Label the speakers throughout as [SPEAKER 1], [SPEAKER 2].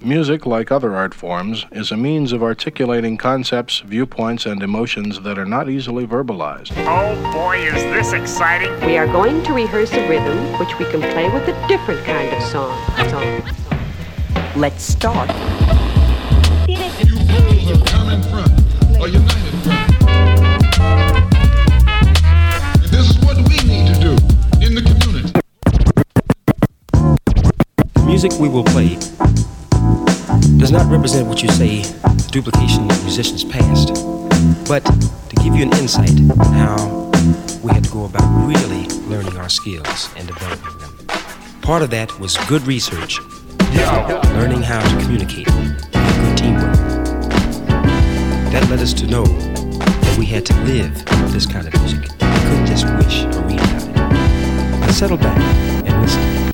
[SPEAKER 1] Music, like other art forms, is a means of articulating concepts, viewpoints, and emotions that are not easily verbalized.
[SPEAKER 2] Oh boy, is this exciting!
[SPEAKER 3] We are going to rehearse a rhythm which we can play with a different kind of song. song. Let's start.
[SPEAKER 4] You fools of common front or united front. And this is what we need to do in the community.
[SPEAKER 5] Music we will play does not represent what you say duplication of musicians past, but to give you an insight how we had to go about really learning our skills and developing them. Part of that was good research, learning how to communicate, good teamwork. That led us to know that we had to live this kind of music. We couldn't just wish or read about it. Now settle back and listen.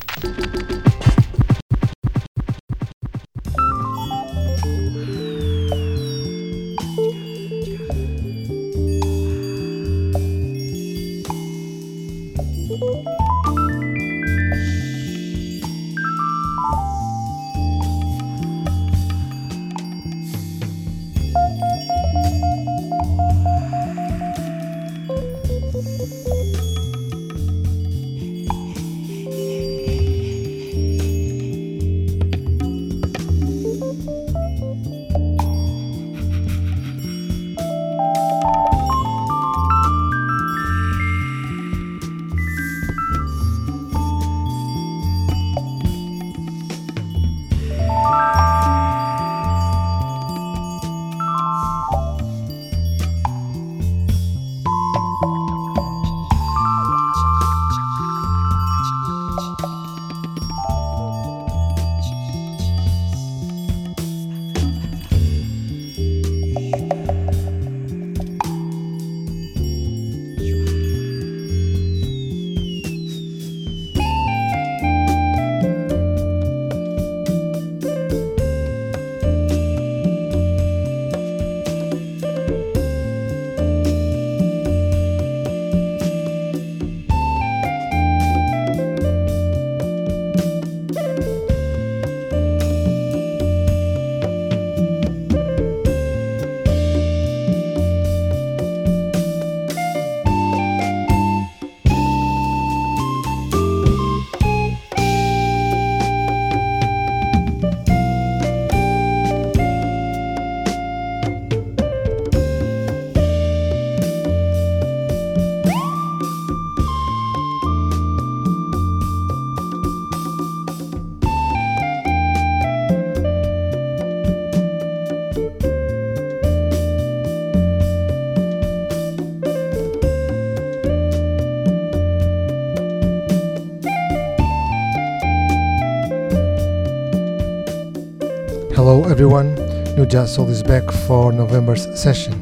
[SPEAKER 6] Hello everyone, New Jazz Soul is back for November's session.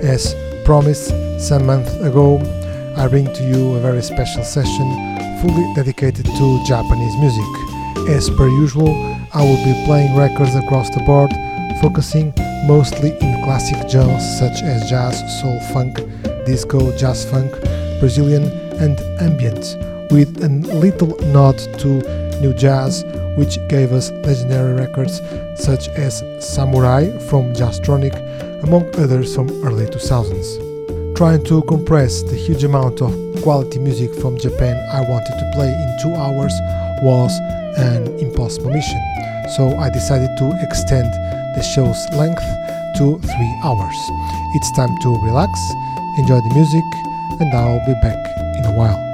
[SPEAKER 6] As promised some months ago, I bring to you a very special session fully dedicated to Japanese music. As per usual, I will be playing records across the board, focusing mostly in classic genres such as jazz, soul, funk, disco, jazz funk, Brazilian, and ambient, with a little nod to new jazz, which gave us legendary records such as Samurai from Jazztronik, among others from early 2000s. Trying to compress the huge amount of quality music from Japan I wanted to play in two hours was an impossible mission, so I decided to extend the show's length to three hours. It's time to relax, enjoy the music, and I'll be back in a while.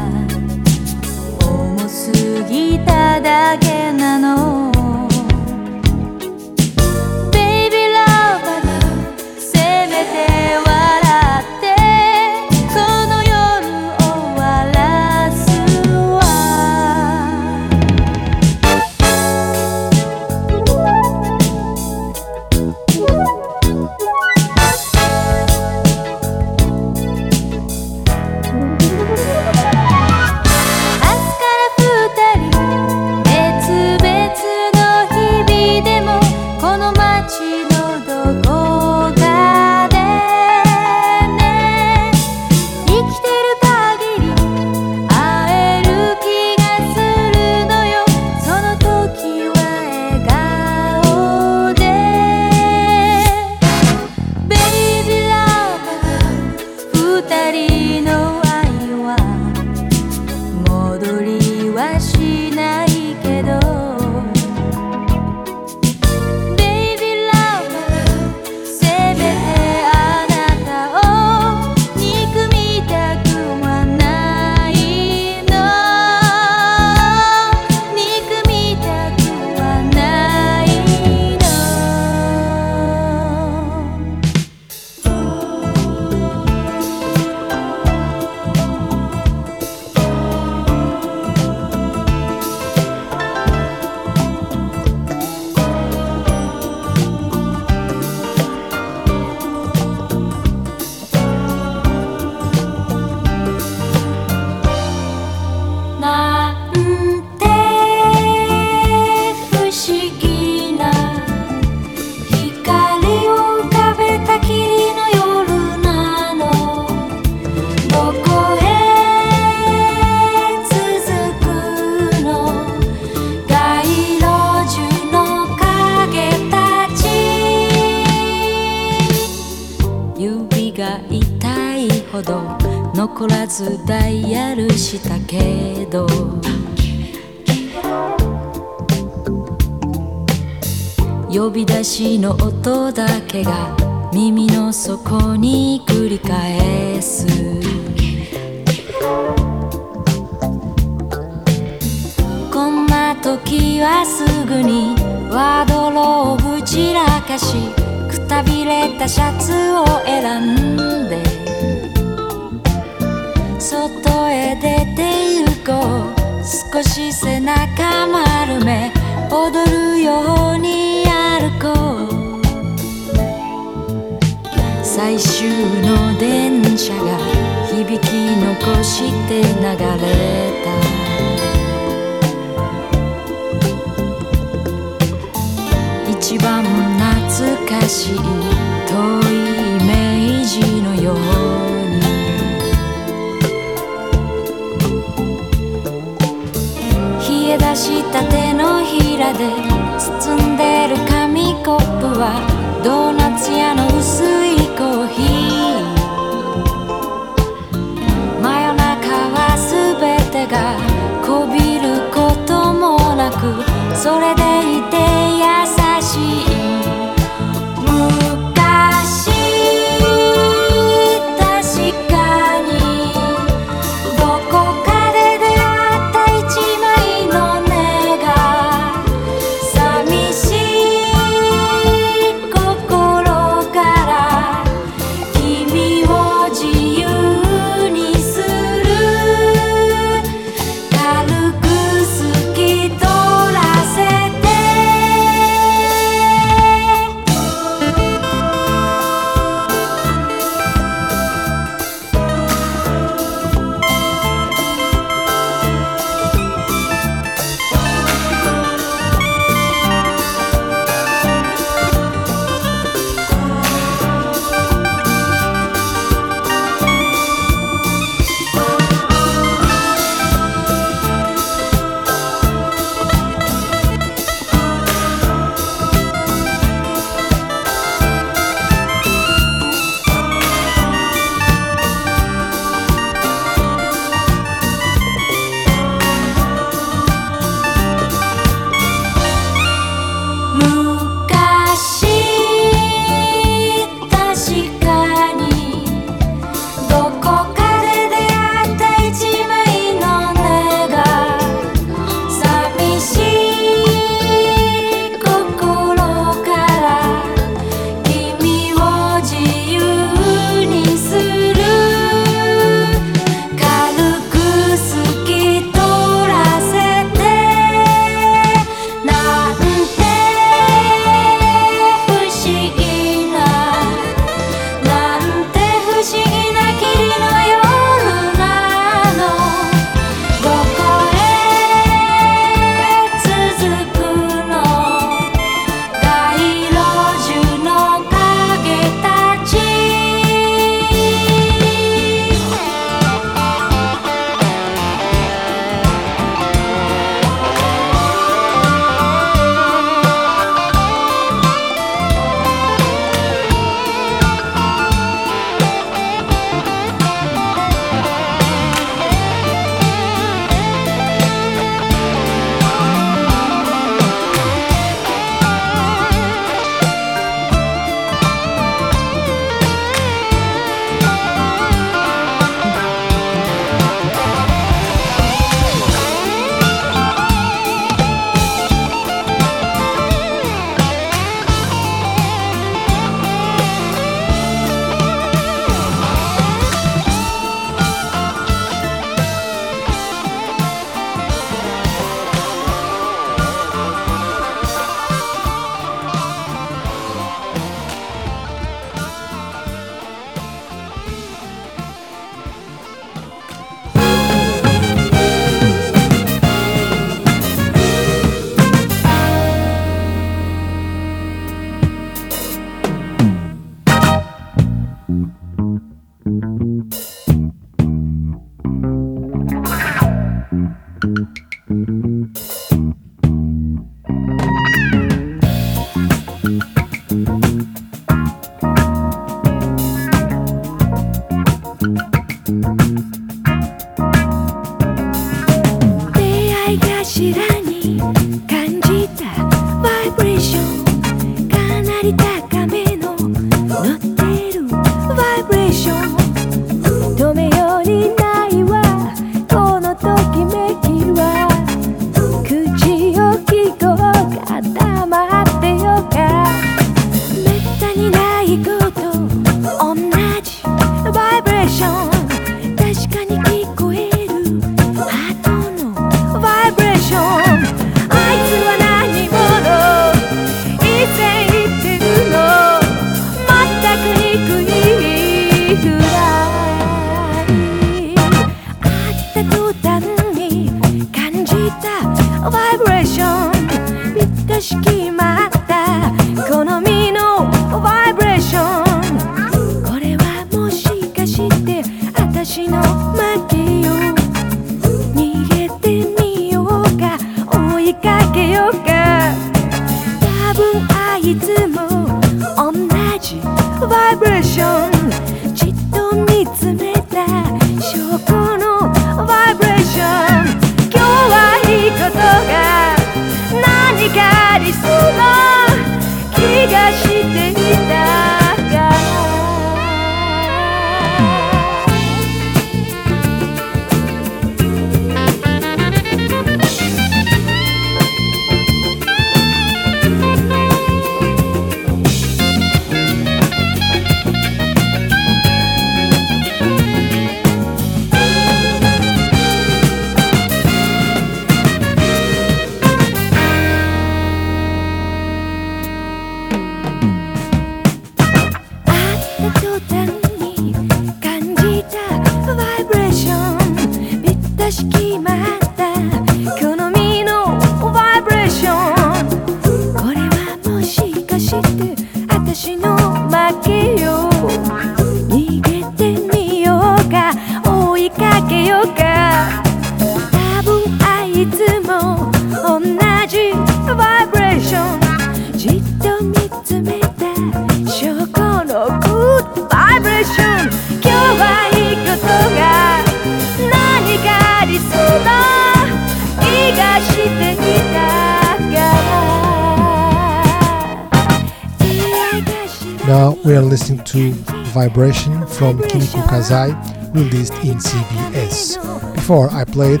[SPEAKER 6] Kimiko released in CBS. Before I played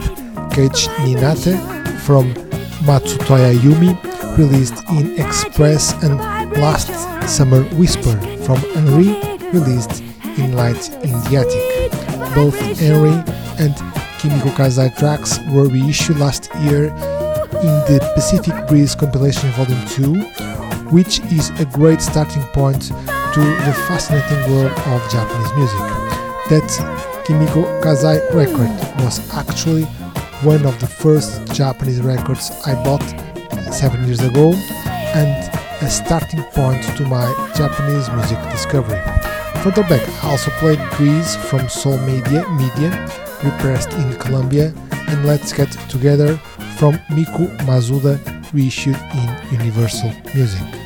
[SPEAKER 6] Cage Ninate from Matsutoya Yumi, released in Express, and Last Summer Whisper from Anri, released in Light in the Attic. Both Anri and Kimiko Kasai tracks were reissued last year in the Pacific Breeze compilation volume 2 which is a great starting point to the fascinating world of Japanese music. That Kimiko Kasai record was actually one of the first Japanese records I bought seven years ago and a starting point to my Japanese music discovery. Further back, I also played Grease from Soul Media, Media, repressed in Columbia, and Let's Get Together from Miku Mazuda, reissued in Universal Music.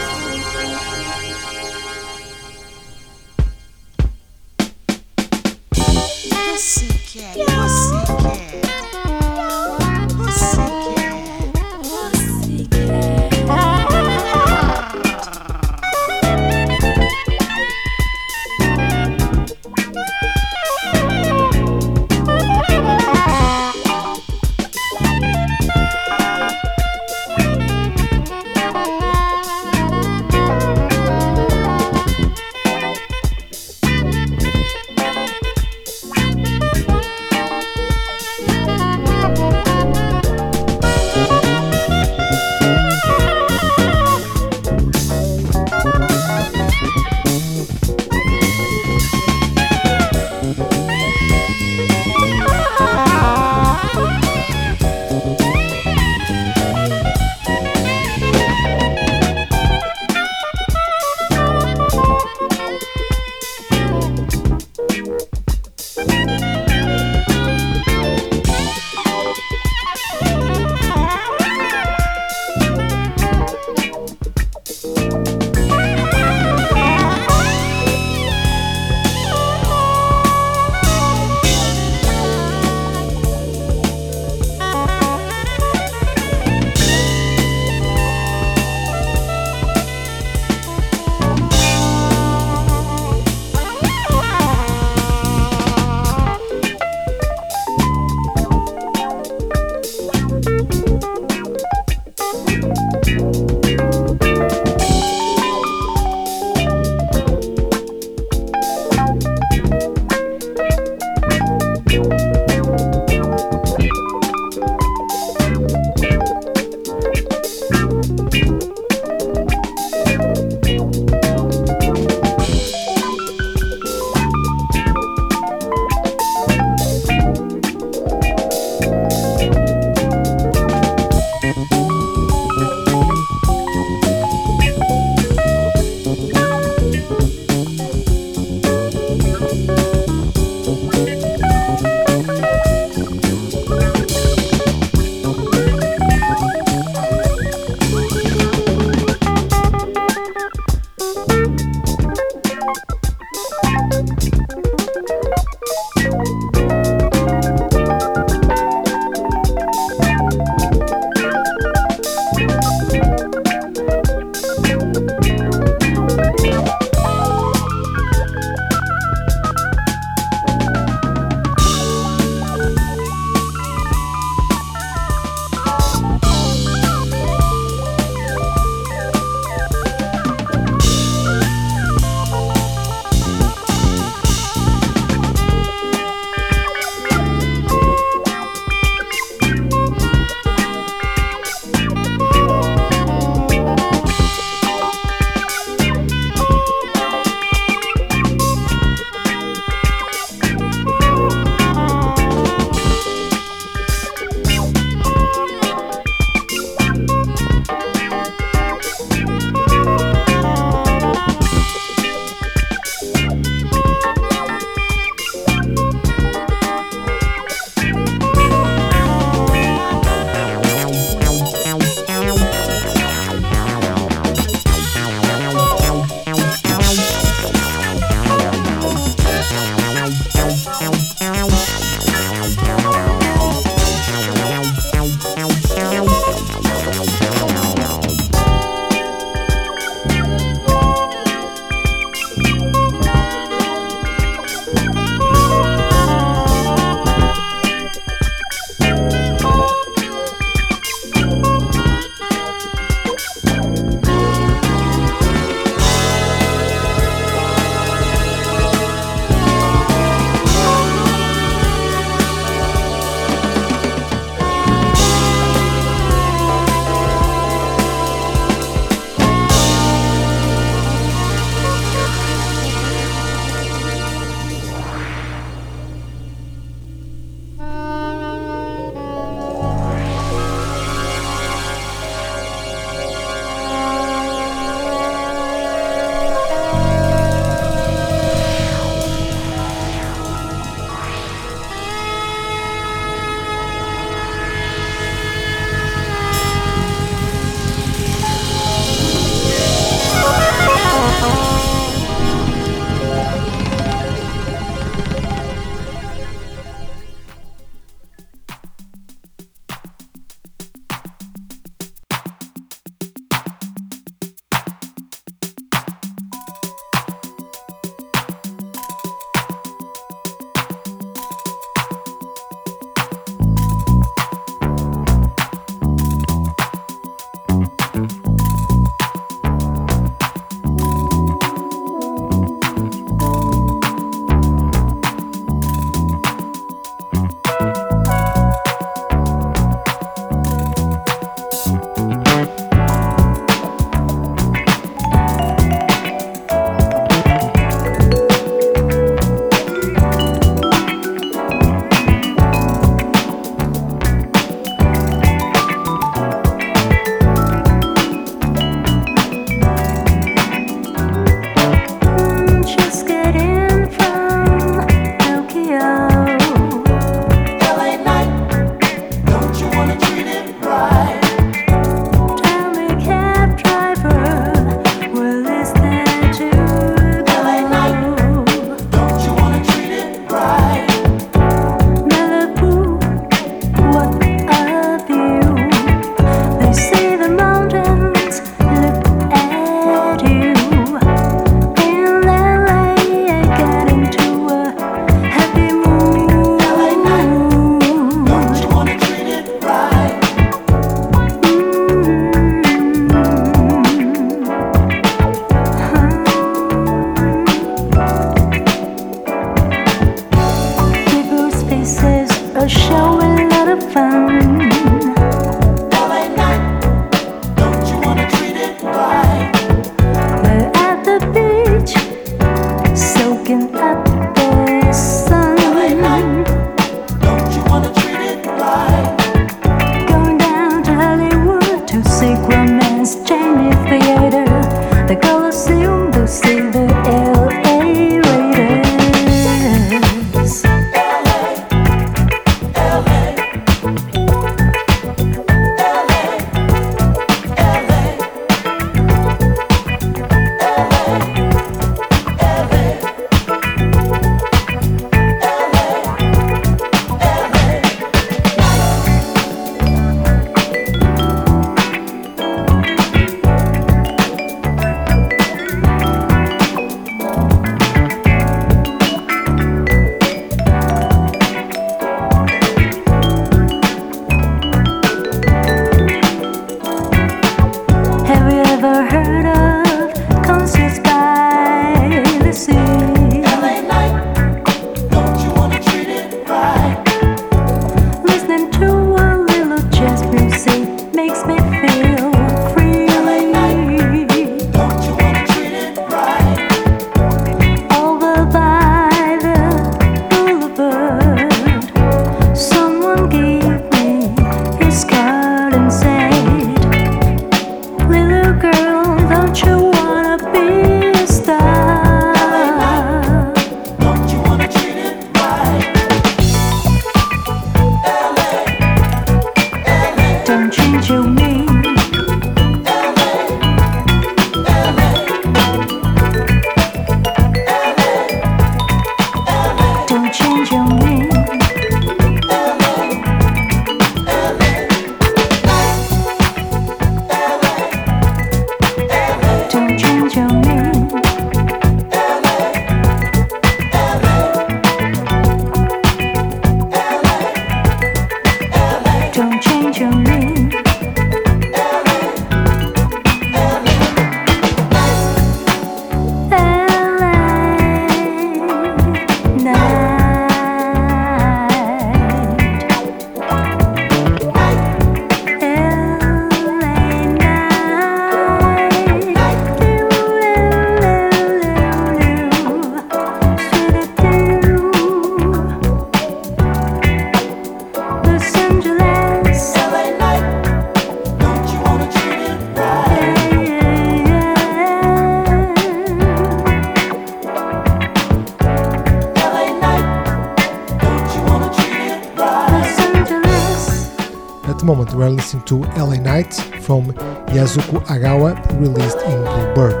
[SPEAKER 7] LA Night from Yasuko Agawa released in Bluebird.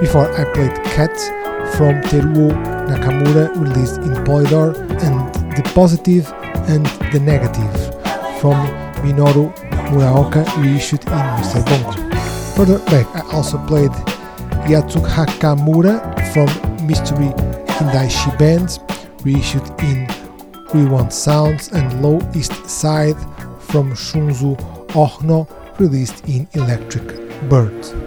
[SPEAKER 7] Before I played Cat from Teruo Nakamura released in Polydor and The Positive and The Negative from Minoru Muraoka reissued in Mr. Bongo. Further back I also played Yatsuki Hakamura from Mystery Hindaishi Bands reissued in We Want Sounds and Low East Side from Shunzo Ohno released in Electric Bird.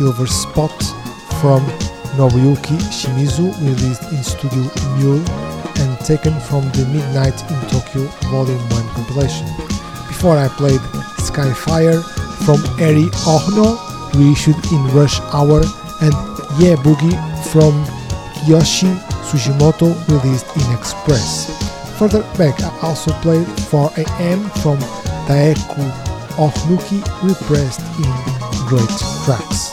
[SPEAKER 8] Silver
[SPEAKER 6] Spot from Nobuyuki Shimizu, released in Studio Mule and taken from the Midnight in Tokyo Volume 1 compilation. Before I played Skyfire from Eri Ohno, reissued in Rush Hour, and Yeah Boogie from Kiyoshi Sugimoto, released in Express. Further back, I also played 4am from Taeko Ohnuki, repressed in Great Tracks.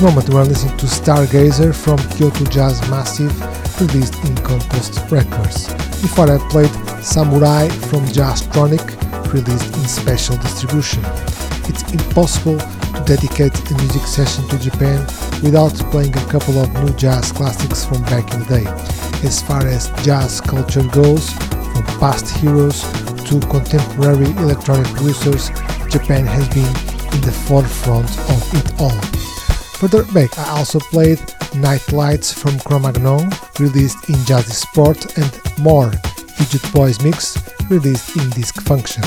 [SPEAKER 6] Moment we are listening to Stargazer from Kyoto Jazz Massive, released in Compost Records. Before I played Samurai from Jazztronik, released in special distribution. It's impossible to dedicate a music session to Japan without playing a couple of new jazz classics from back in the day. As far as jazz culture goes, from past heroes to contemporary electronic producers, Japan has been in the forefront of it all. Further back, I also played Night Lights from Cro-Magnon, released in Jazzy Sport, and more Fidget Boys mix, released in Disc Function.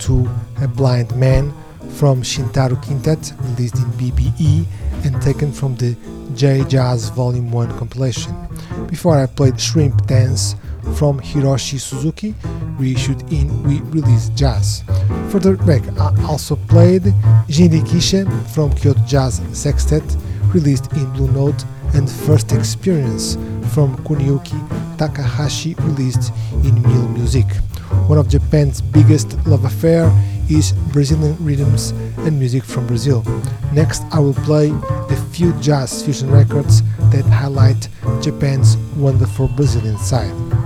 [SPEAKER 6] To A Blind Man from Shintaro Quintet, released in BBE and taken from the J Jazz Volume 1 compilation. Before I played Shrimp Dance from Hiroshi Suzuki, reissued in We Release Jazz. Further back, I also played Jinrikisha from Kyoto Jazz Sextet, released in Blue Note, and First Experience from Kuniyuki Takahashi, released in Mule Musiq. One of Japan's biggest love affair is Brazilian rhythms and music from Brazil. Next, I will play the few jazz fusion records that highlight Japan's wonderful Brazilian side.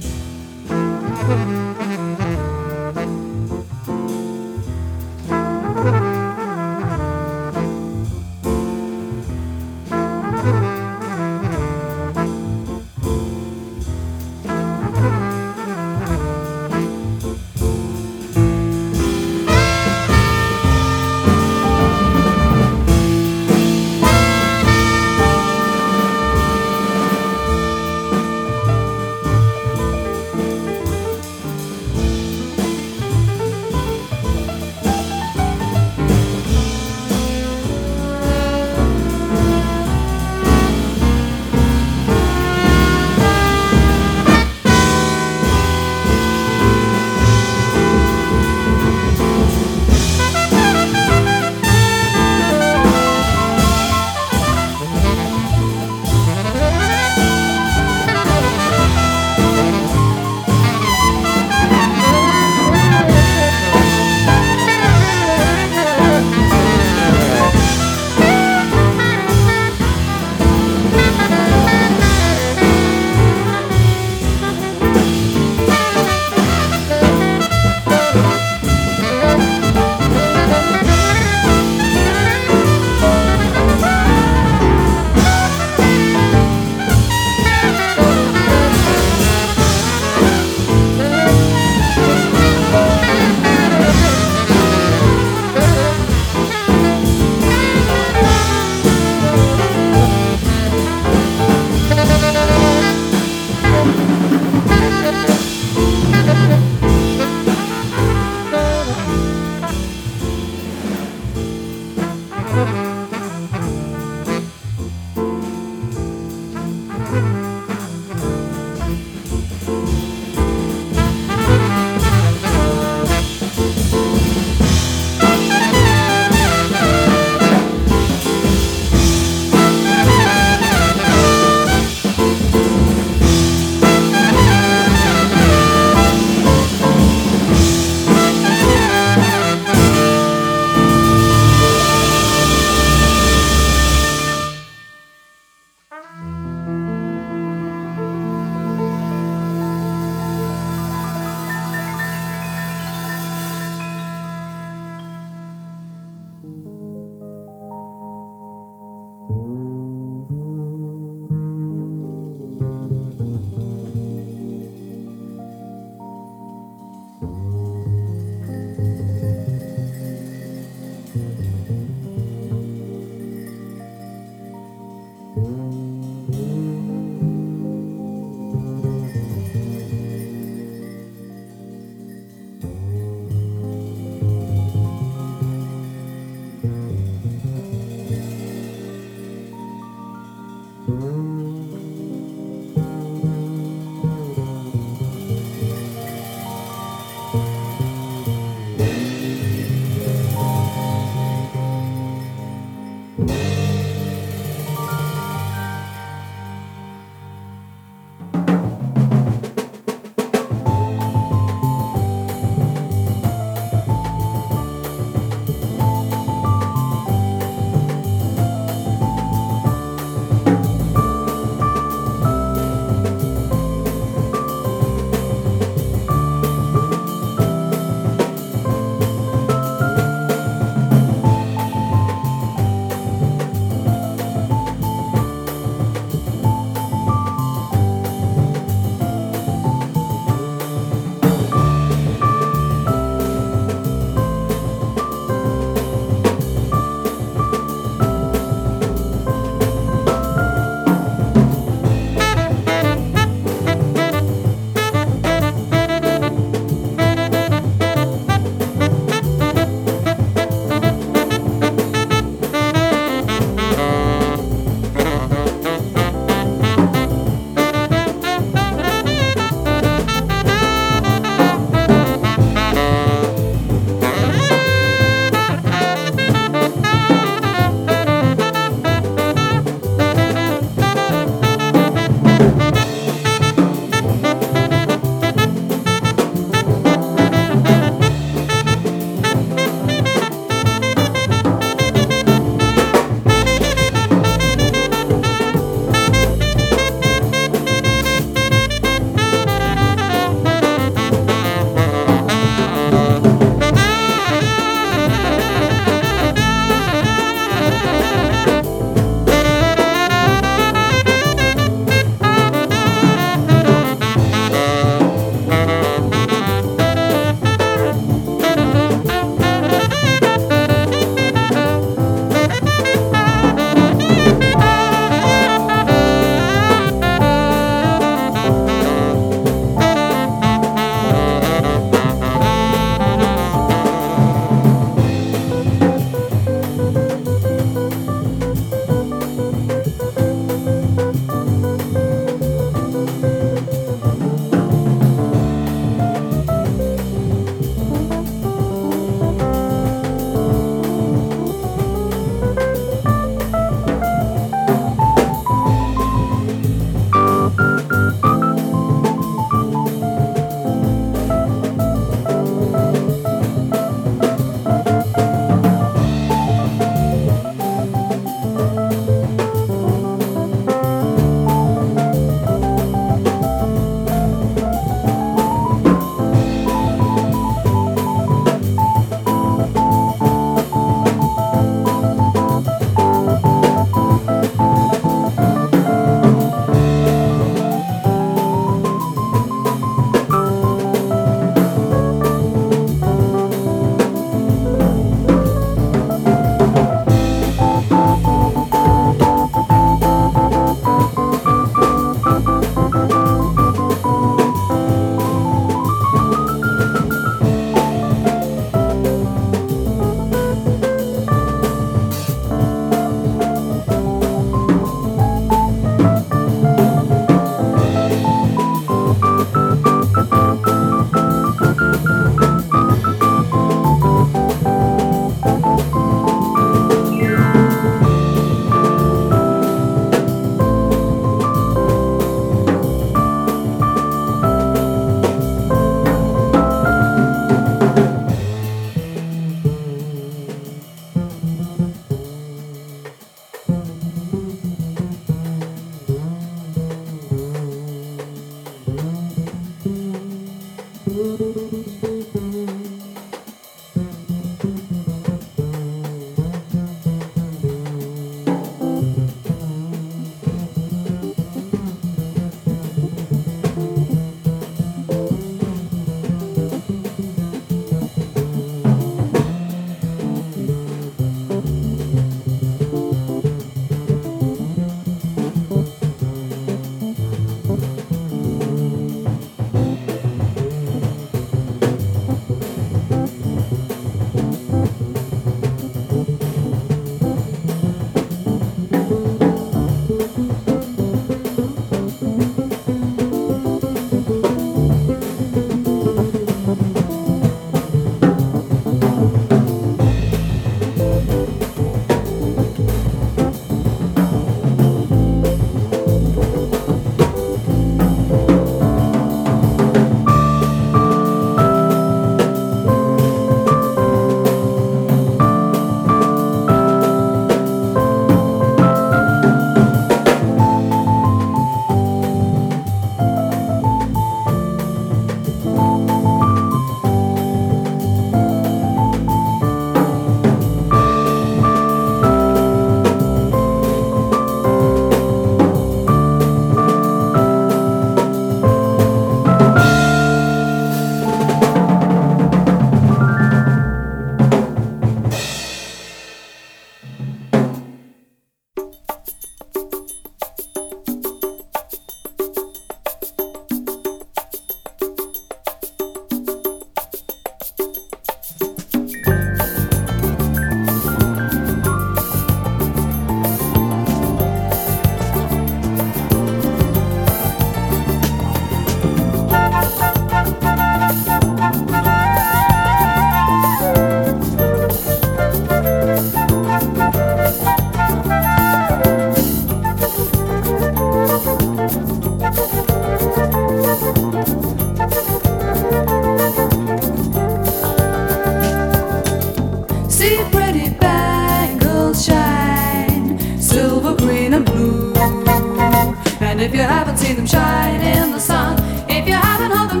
[SPEAKER 9] If you haven't seen them shine in the sun, if you haven't heard them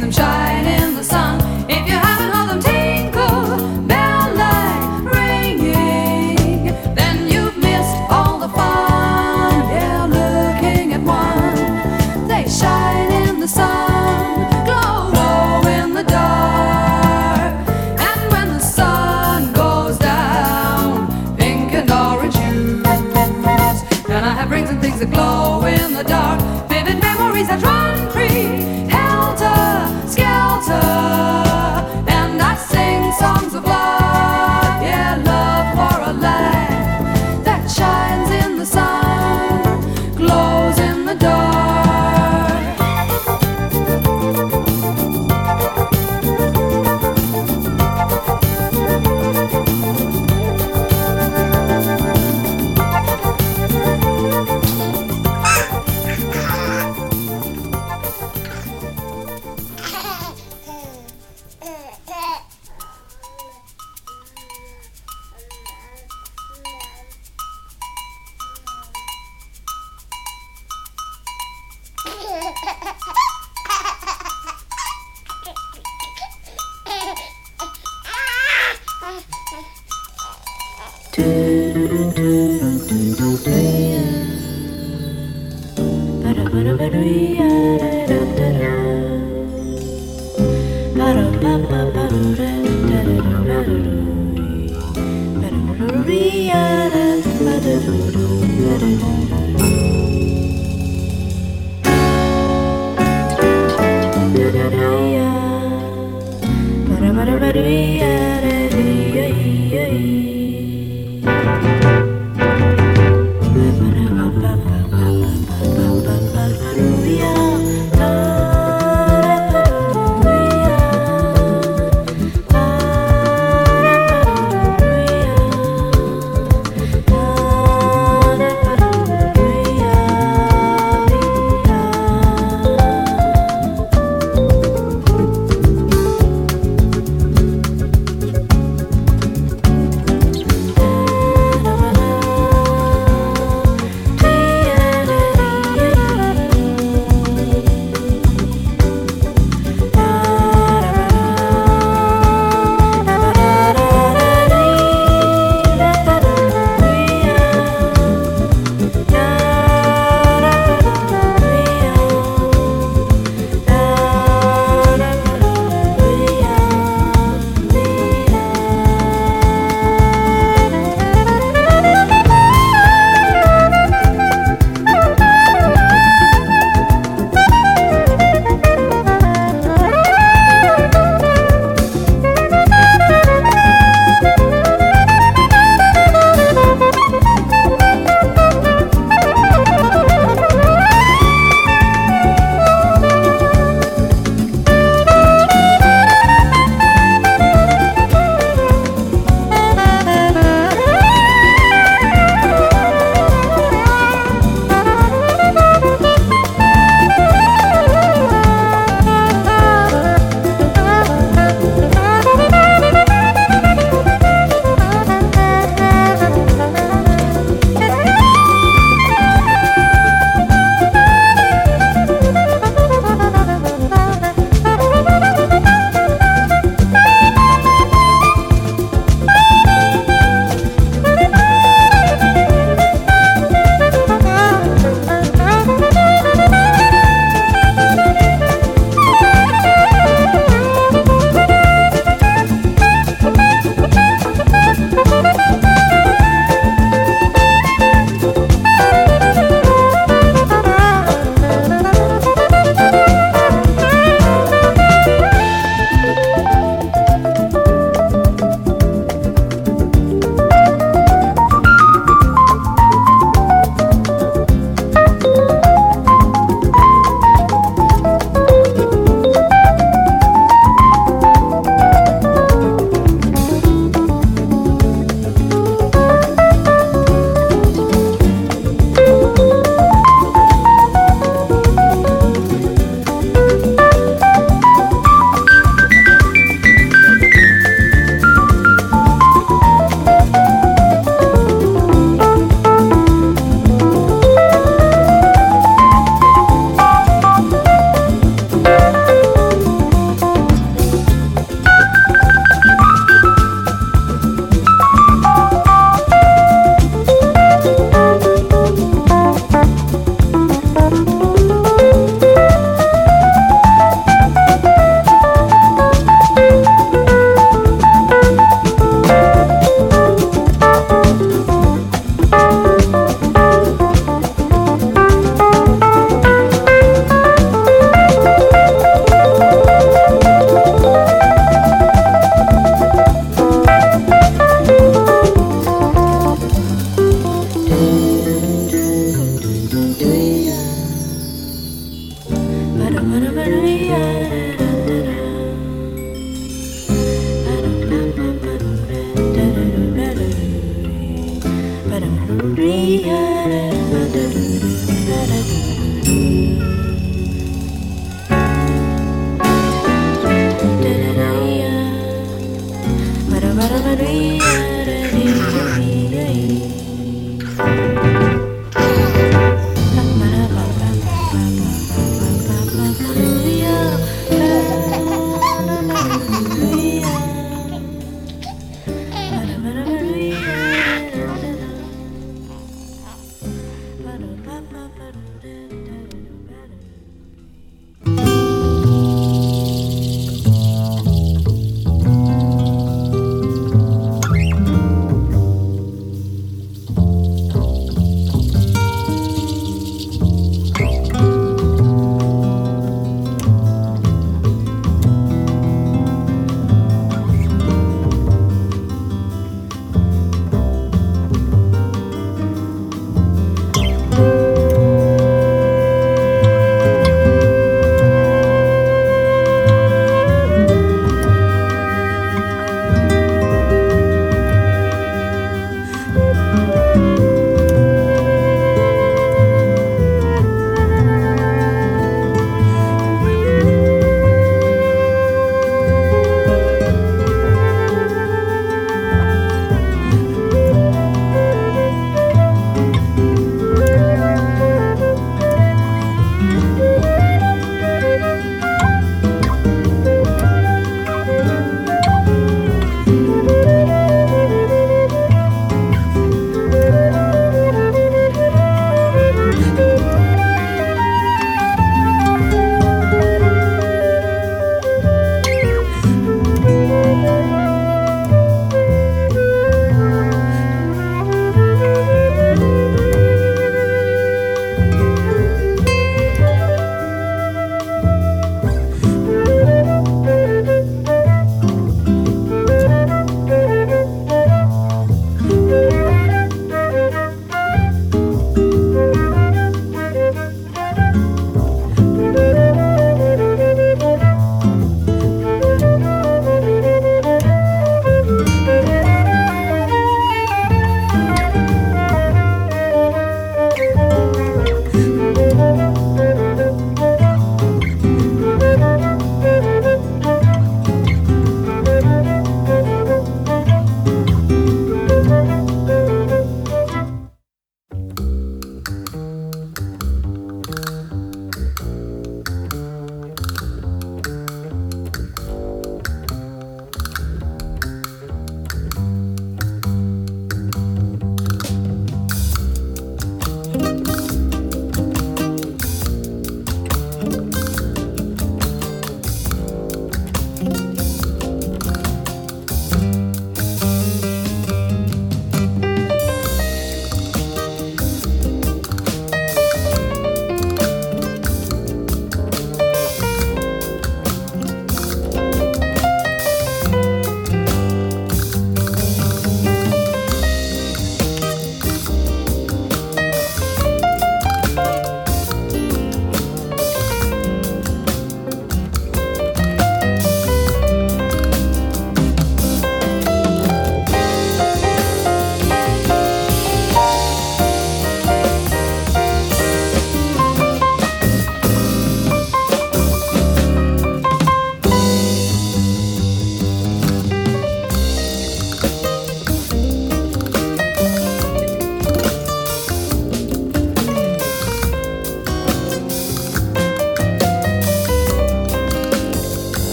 [SPEAKER 9] them shine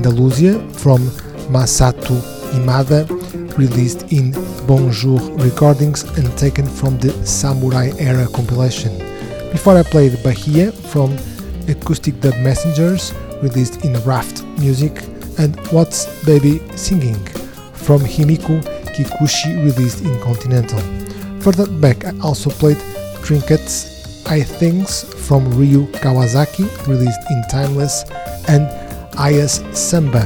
[SPEAKER 6] Andalusia from Masato Imada, released in Bonjour Recordings and taken from the Samurai Era compilation. Before I played Bahia from Acoustic Dub Messengers, released in Raft Music, and What's Baby Singing from Himiku Kikuchi, released in Continental. Further back, I also played Trinkets and Things from Ryo Kawasaki, released in Timeless, and Ayas Samba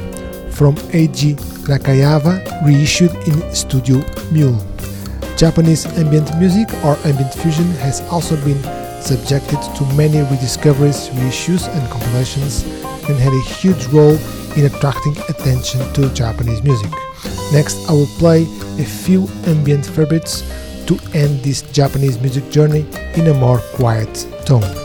[SPEAKER 6] from Eiji Nakayama, reissued in Studio Mule. Japanese ambient music or ambient fusion has also been subjected to many rediscoveries, reissues, and compilations, and had a huge role in attracting attention to Japanese music. Next, I will play a few ambient favorites to end this Japanese music journey in a more quiet tone.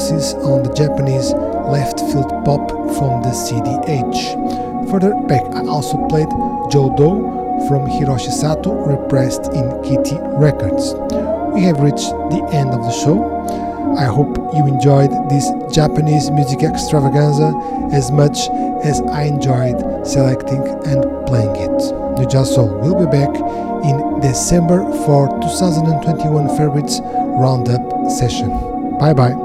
[SPEAKER 6] Focuses on the Japanese left field pop from the CDH. Further back, I also played Jodo from Hiroshi Sato, repressed in Kitty Records. We have reached the end of the show. I hope you enjoyed this Japanese music extravaganza as much as I enjoyed selecting and playing it. New Jazz Soul will be back in December for 2021 Favorites Roundup session. Bye bye.